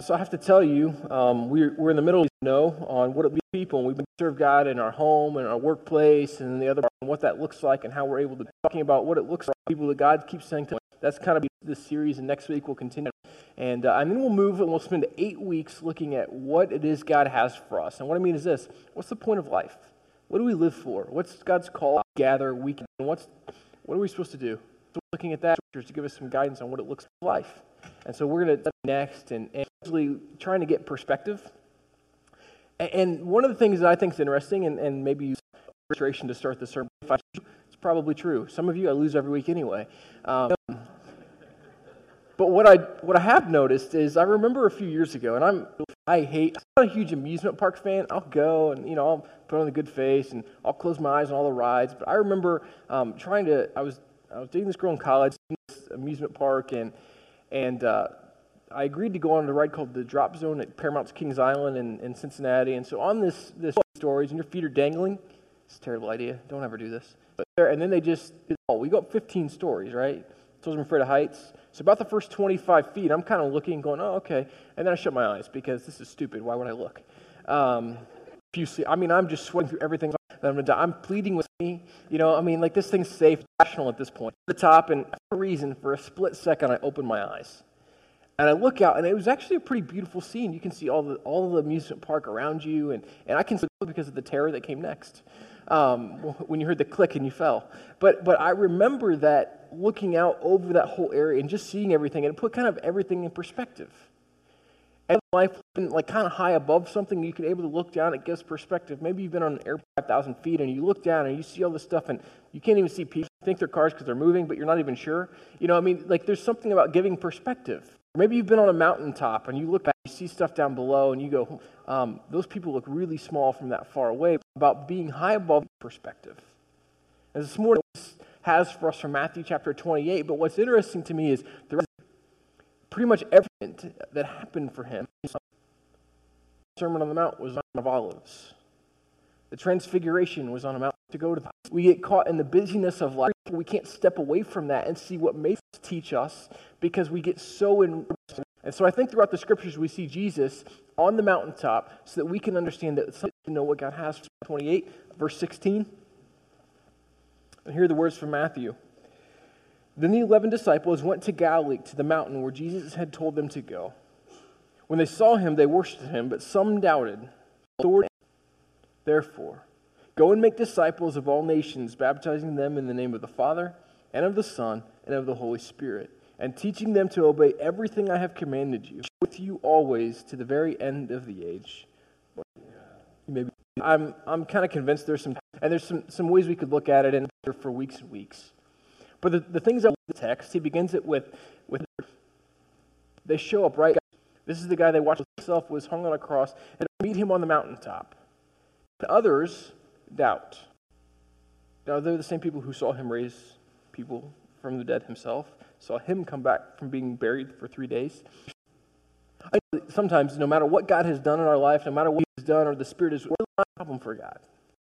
so I have to tell you, um, we're, we're in the middle of know on what it means people, and we've been serve God in our home and our workplace and the other part, and what that looks like and how we're able to talking about what it looks like people that God keeps saying to. That's kind of this series, and next week we'll continue. And, uh, and then we'll move and we'll spend eight weeks looking at what it is God has for us. And what I mean is this what's the point of life? What do we live for? What's God's call? Gather, weekend. And what's, what are we supposed to do? So looking at that to give us some guidance on what it looks like life. And so we're going to next and, and actually trying to get perspective. And, and one of the things that I think is interesting, and, and maybe use illustration to start the sermon, it's probably true. Some of you I lose every week anyway. Um, but what I what I have noticed is I remember a few years ago, and I'm I hate I'm not a huge amusement park fan. I'll go and you know I'll put on a good face and I'll close my eyes on all the rides. But I remember um, trying to I was I was dating this girl in college, this amusement park, and and uh, I agreed to go on a ride called the Drop Zone at Paramount's Kings Island in, in Cincinnati. And so on this this stories, and your feet are dangling. It's a terrible idea. Don't ever do this. But there, and then they just oh, we got 15 stories, right? So I'm afraid of heights. So about the first 25 feet, I'm kind of looking, going, oh, okay. And then I shut my eyes because this is stupid. Why would I look? Um, if you see, I mean, I'm just sweating through everything. I'm, I'm pleading with me. You know, I mean, like this thing's safe, rational at this point. At the top, and for a reason, for a split second, I open my eyes. And I look out, and it was actually a pretty beautiful scene. You can see all the all the amusement park around you, and, and I can because of the terror that came next. Um, when you heard the click and you fell. But but I remember that looking out over that whole area and just seeing everything, and it put kind of everything in perspective. Life, like kind of high above something, you can able to look down. It gives perspective. Maybe you've been on an airplane 5,000 feet, and you look down and you see all this stuff, and you can't even see people. You think they're cars because they're moving, but you're not even sure. You know, I mean, like there's something about giving perspective. Maybe you've been on a mountaintop and you look back, you see stuff down below, and you go, um, those people look really small from that far away. About being high above perspective. And this morning has for us from Matthew chapter 28, but what's interesting to me is there pretty much everything that happened for him. The Sermon on the Mount was on of Olives. The Transfiguration was on a mountain to go to. We get caught in the busyness of life. We can't step away from that and see what may teach us because we get so in. And so I think throughout the scriptures we see Jesus on the mountaintop so that we can understand that to know what God has. 28, verse 16. And here are the words from Matthew. Then the eleven disciples went to Galilee to the mountain where Jesus had told them to go. When they saw him, they worshipped him, but some doubted. Therefore, go and make disciples of all nations, baptizing them in the name of the Father, and of the Son, and of the Holy Spirit, and teaching them to obey everything I have commanded you, with you always to the very end of the age. I'm, I'm kind of convinced there's some, and there's some, some ways we could look at it in for weeks and weeks. But the, the things that the text, he begins it with, with they show up right. This is the guy they watched himself was hung on a cross and meet him on the mountaintop. The others doubt. Now they're the same people who saw him raise people from the dead himself, saw him come back from being buried for three days. Sometimes, no matter what God has done in our life, no matter what He's done or the Spirit is, we're not a problem for God.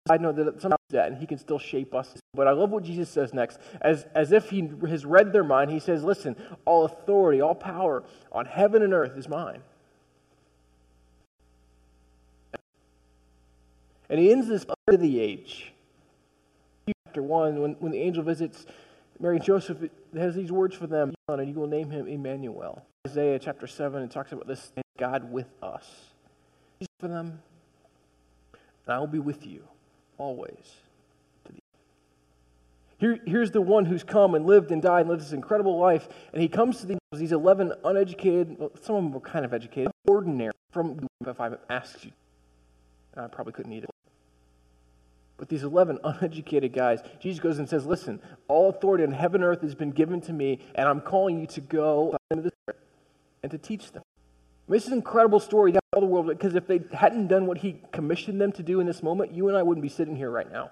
I know that sometimes that, and He can still shape us. But I love what Jesus says next. As, as if He has read their mind, He says, Listen, all authority, all power on heaven and earth is mine. And He ends this under the age. Chapter 1, when, when the angel visits Mary and Joseph, has these words for them, and you will name him Emmanuel. Isaiah chapter 7, it talks about this God with us. For them, and I will be with you always. to the Here, here's the one who's come and lived and died and lived this incredible life, and he comes to these, these 11 uneducated, well, some of them were kind of educated, ordinary, from if I asked you. I probably couldn't it. But these 11 uneducated guys, Jesus goes and says, Listen, all authority in heaven and earth has been given to me, and I'm calling you to go and to teach them. I mean, this is an incredible story to all the world because if they hadn't done what he commissioned them to do in this moment, you and I wouldn't be sitting here right now.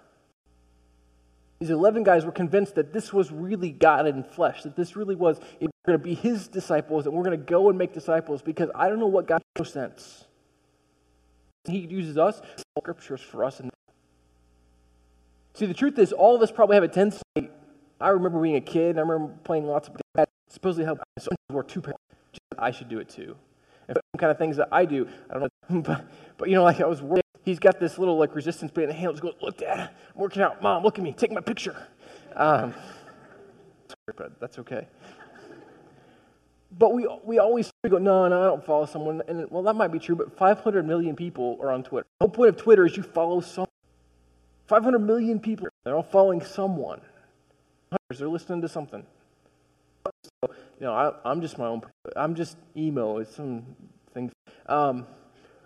These 11 guys were convinced that this was really God in flesh, that this really was going to be his disciples, and we're going to go and make disciples because I don't know what God no sense. He uses us, scriptures for us. And See, the truth is, all of us probably have a tendency. I remember being a kid, and I remember playing lots of supposedly help. So were two parents. I should do it too. And kind of things that I do. I don't know, but, but you know, like I was working, he's got this little like resistance band in the hand. Just goes, look, Dad, I'm working out. Mom, look at me, take my picture. Um, but that's okay. But we, we always go, no, no, I don't follow someone. And well, that might be true, but 500 million people are on Twitter. The whole point of Twitter is you follow someone. 500 million people, they're all following someone. They're listening to something. You know, I, am just my own. I'm just emo. It's some thing. Um,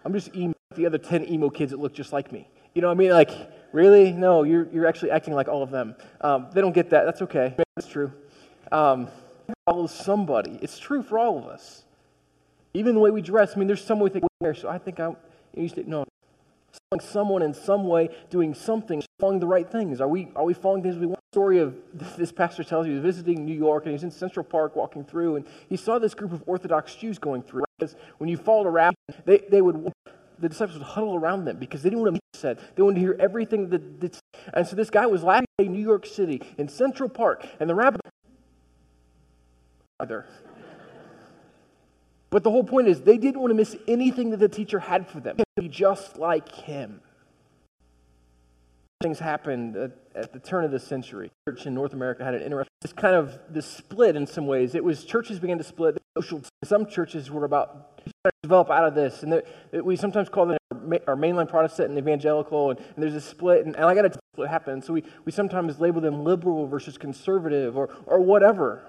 I'm just emo. The other 10 emo kids that look just like me. You know what I mean? Like, really? No, you're, you're actually acting like all of them. Um, they don't get that. That's okay. That's true. Um, follow somebody. It's true for all of us. Even the way we dress. I mean, there's some way we wear. So I think I'm. You say, no, someone in some way, doing something, following the right things. Are we, are we following things we want? Story of this pastor tells you, he was visiting New York and he was in Central Park walking through and he saw this group of Orthodox Jews going through. Because when you followed a rabbi, they, they would, the disciples would huddle around them because they didn't want to be said. They wanted to hear everything that, that and so this guy was laughing in New York City in Central Park and the rabbi there. But the whole point is, they didn't want to miss anything that the teacher had for them. To be just like him. Things happened at, at, the turn of the century. Church in North America had an interesting, this kind of this split in some ways. It was churches began to split. Social, some churches were about to develop out of this, and we sometimes call them our mainline Protestant and evangelical, and, and there's a split. And, and I got to split happened. So we, we sometimes label them liberal versus conservative or or whatever.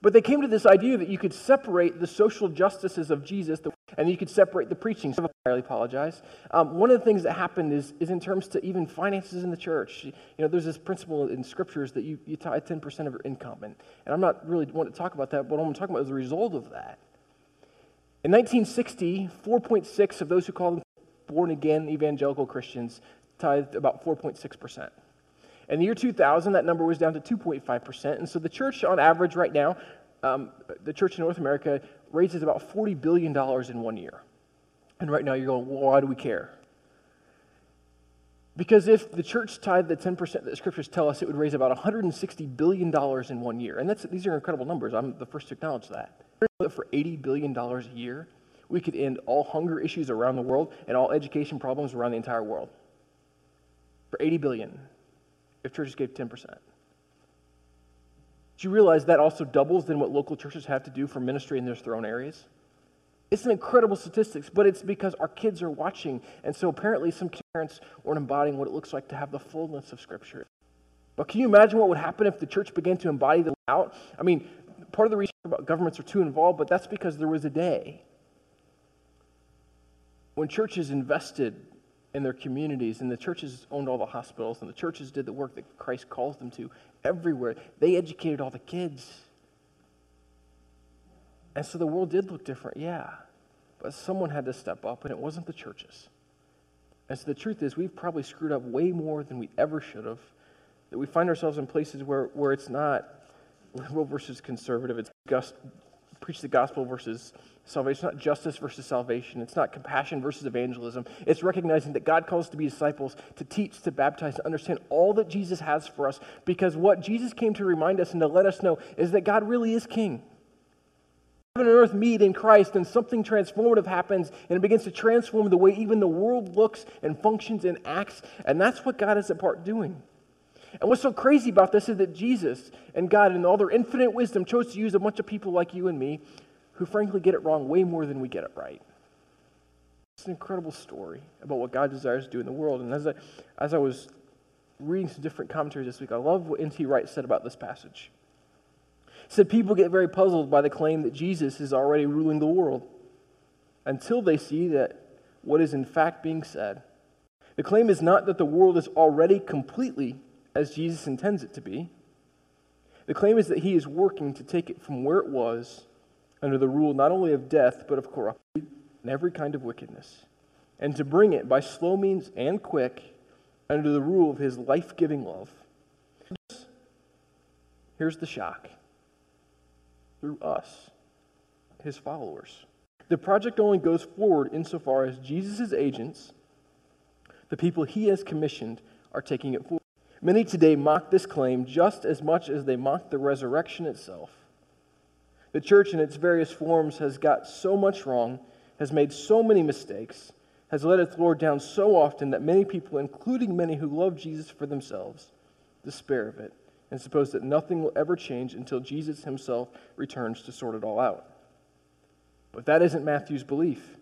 But they came to this idea that you could separate the social justices of Jesus and you could separate the preaching. So I apologize. Um, one of the things that happened is, is in terms to even finances in the church. You know, there's this principle in scriptures that you, you tithe 10% of your income. And, and I'm not really wanting to talk about that, but what I'm talking about is the result of that. In 1960, 4.6 of those who call born again evangelical Christians tithed about 4.6%. In the year 2000, that number was down to 2.5%. And so the church, on average, right now, um, the church in North America raises about $40 billion in one year. And right now you're going, well, why do we care? Because if the church tithed the 10% that the scriptures tell us, it would raise about $160 billion in one year. And that's, these are incredible numbers. I'm the first to acknowledge that. For $80 billion a year, we could end all hunger issues around the world and all education problems around the entire world. For 80 billion if churches gave 10%. Do you realize that also doubles than what local churches have to do for ministry in their own areas? It's an incredible statistics, but it's because our kids are watching. And so apparently some parents aren't embodying what it looks like to have the fullness of Scripture. But can you imagine what would happen if the church began to embody them out? I mean, part of the reason about governments are too involved, but that's because there was a day when churches invested in their communities, and the churches owned all the hospitals, and the churches did the work that Christ calls them to everywhere. They educated all the kids. And so the world did look different, yeah. But someone had to step up, and it wasn't the churches. And so the truth is, we've probably screwed up way more than we ever should have. That we find ourselves in places where, where it's not liberal versus conservative, it's just preach the gospel versus salvation. It's not justice versus salvation. It's not compassion versus evangelism. It's recognizing that God calls us to be disciples, to teach, to baptize, to understand all that Jesus has for us. Because what Jesus came to remind us and to let us know is that God really is King. Heaven and earth meet in Christ, and something transformative happens, and it begins to transform the way even the world looks and functions and acts. And that's what God is at part doing. And what's so crazy about this is that Jesus and God, in all their infinite wisdom, chose to use a bunch of people like you and me who frankly get it wrong way more than we get it right. It's an incredible story about what God desires to do in the world. And as I, as I was reading some different commentaries this week, I love what N.T. Wright said about this passage. He said, People get very puzzled by the claim that Jesus is already ruling the world until they see that what is in fact being said. The claim is not that the world is already completely as Jesus intends it to be. The claim is that he is working to take it from where it was under the rule not only of death, but of corruption and every kind of wickedness, and to bring it by slow means and quick under the rule of his life giving love. Here's the shock through us, his followers. The project only goes forward insofar as Jesus' agents, the people he has commissioned, are taking it forward. Many today mock this claim just as much as they mock the resurrection itself. The church, in its various forms, has got so much wrong, has made so many mistakes, has let its Lord down so often that many people, including many who love Jesus for themselves, despair of it and suppose that nothing will ever change until Jesus himself returns to sort it all out. But that isn't Matthew's belief.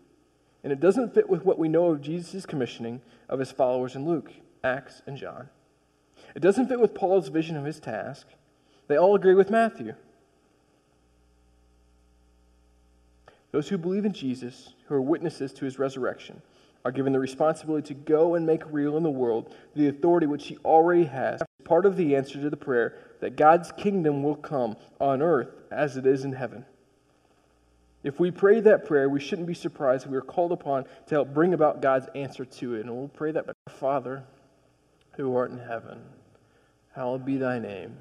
And it doesn't fit with what we know of Jesus' commissioning of his followers in Luke, Acts, and John. It doesn't fit with Paul's vision of his task. They all agree with Matthew. Those who believe in Jesus, who are witnesses to his resurrection, are given the responsibility to go and make real in the world the authority which he already has. As part of the answer to the prayer that God's kingdom will come on earth as it is in heaven. If we pray that prayer, we shouldn't be surprised we are called upon to help bring about God's answer to it. And we'll pray that, Father, who art in heaven, hallowed be thy name.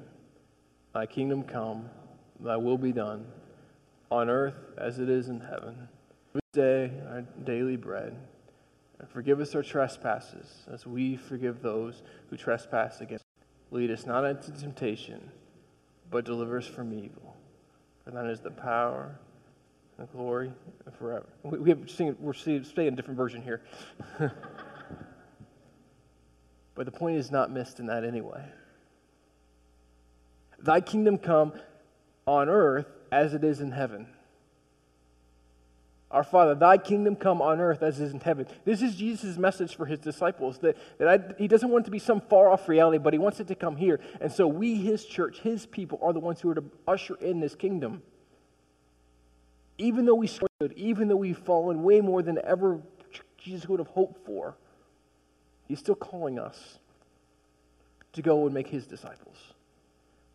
Thy kingdom come, thy will be done, on earth as it is in heaven. This day, our daily bread. And forgive us our trespasses as we forgive those who trespass against us. Lead us not into temptation, but deliver us from evil. For thine is the power and the glory and forever. We, we have sing, we're staying a different version here. but the point is not missed in that anyway. Thy kingdom come on earth as it is in heaven. Our Father, thy kingdom come on earth as it is in heaven. This is Jesus' message for his disciples that, that I, he doesn't want it to be some far off reality, but he wants it to come here. And so we, his church, his people, are the ones who are to usher in this kingdom. Even though we struggled, even though we've fallen way more than ever Jesus would have hoped for, he's still calling us to go and make his disciples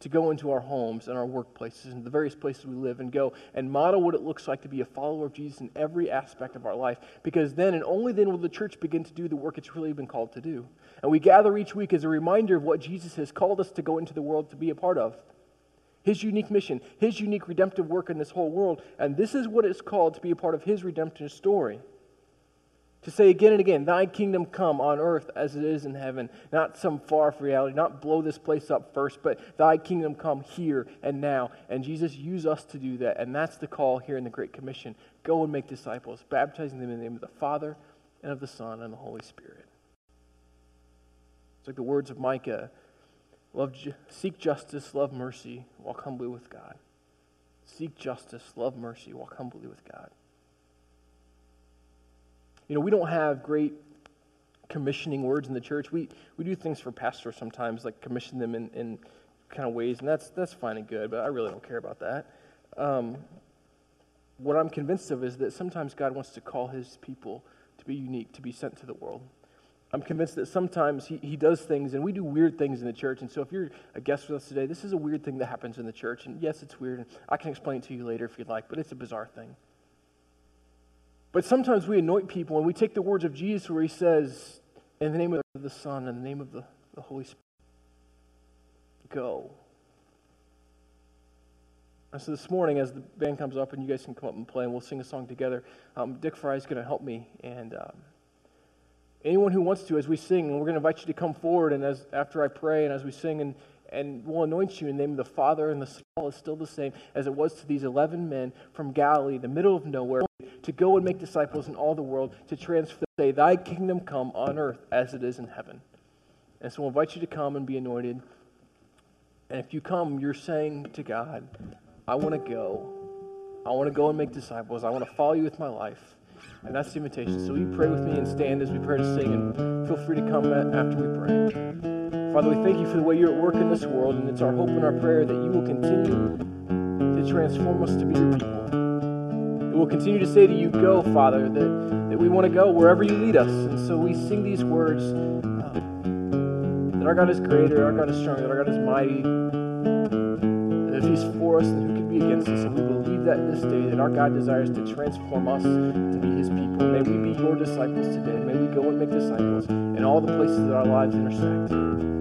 to go into our homes and our workplaces and the various places we live and go and model what it looks like to be a follower of Jesus in every aspect of our life. Because then and only then will the church begin to do the work it's really been called to do. And we gather each week as a reminder of what Jesus has called us to go into the world to be a part of. His unique mission, his unique redemptive work in this whole world. And this is what it's called to be a part of his redemptive story. To say again and again, Thy kingdom come on earth as it is in heaven. Not some far off reality, not blow this place up first, but Thy kingdom come here and now. And Jesus, use us to do that. And that's the call here in the Great Commission. Go and make disciples, baptizing them in the name of the Father and of the Son and the Holy Spirit. It's like the words of Micah love, Seek justice, love mercy, walk humbly with God. Seek justice, love mercy, walk humbly with God. You know, we don't have great commissioning words in the church. We, we do things for pastors sometimes, like commission them in, in kind of ways, and that's, that's fine and good, but I really don't care about that. Um, what I'm convinced of is that sometimes God wants to call his people to be unique, to be sent to the world. I'm convinced that sometimes he, he does things, and we do weird things in the church. And so, if you're a guest with us today, this is a weird thing that happens in the church. And yes, it's weird, and I can explain it to you later if you'd like, but it's a bizarre thing. But sometimes we anoint people and we take the words of Jesus where he says, in the name of the Son, in the name of the, the Holy Spirit, go. And so this morning, as the band comes up and you guys can come up and play and we'll sing a song together, um, Dick Fry is going to help me. And um, anyone who wants to, as we sing, we're going to invite you to come forward. And as after I pray and as we sing and and we'll anoint you in the name of the Father and the Son is still the same as it was to these 11 men from Galilee, the middle of nowhere, to go and make disciples in all the world, to transfer, say, Thy kingdom come on earth as it is in heaven. And so we'll invite you to come and be anointed. And if you come, you're saying to God, I want to go. I want to go and make disciples. I want to follow you with my life. And that's the invitation. So you pray with me and stand as we pray to sing, and feel free to come after we pray. Father, we thank you for the way you're at work in this world, and it's our hope and our prayer that you will continue to transform us to be your people. We will continue to say to you, Go, Father, that, that we want to go wherever you lead us. And so we sing these words uh, that our God is greater, our God is stronger, that our God is mighty. That if He's for us, then who can be against us? And we believe that this day, that our God desires to transform us to be His people. May we be your disciples today. May we go and make disciples in all the places that our lives intersect.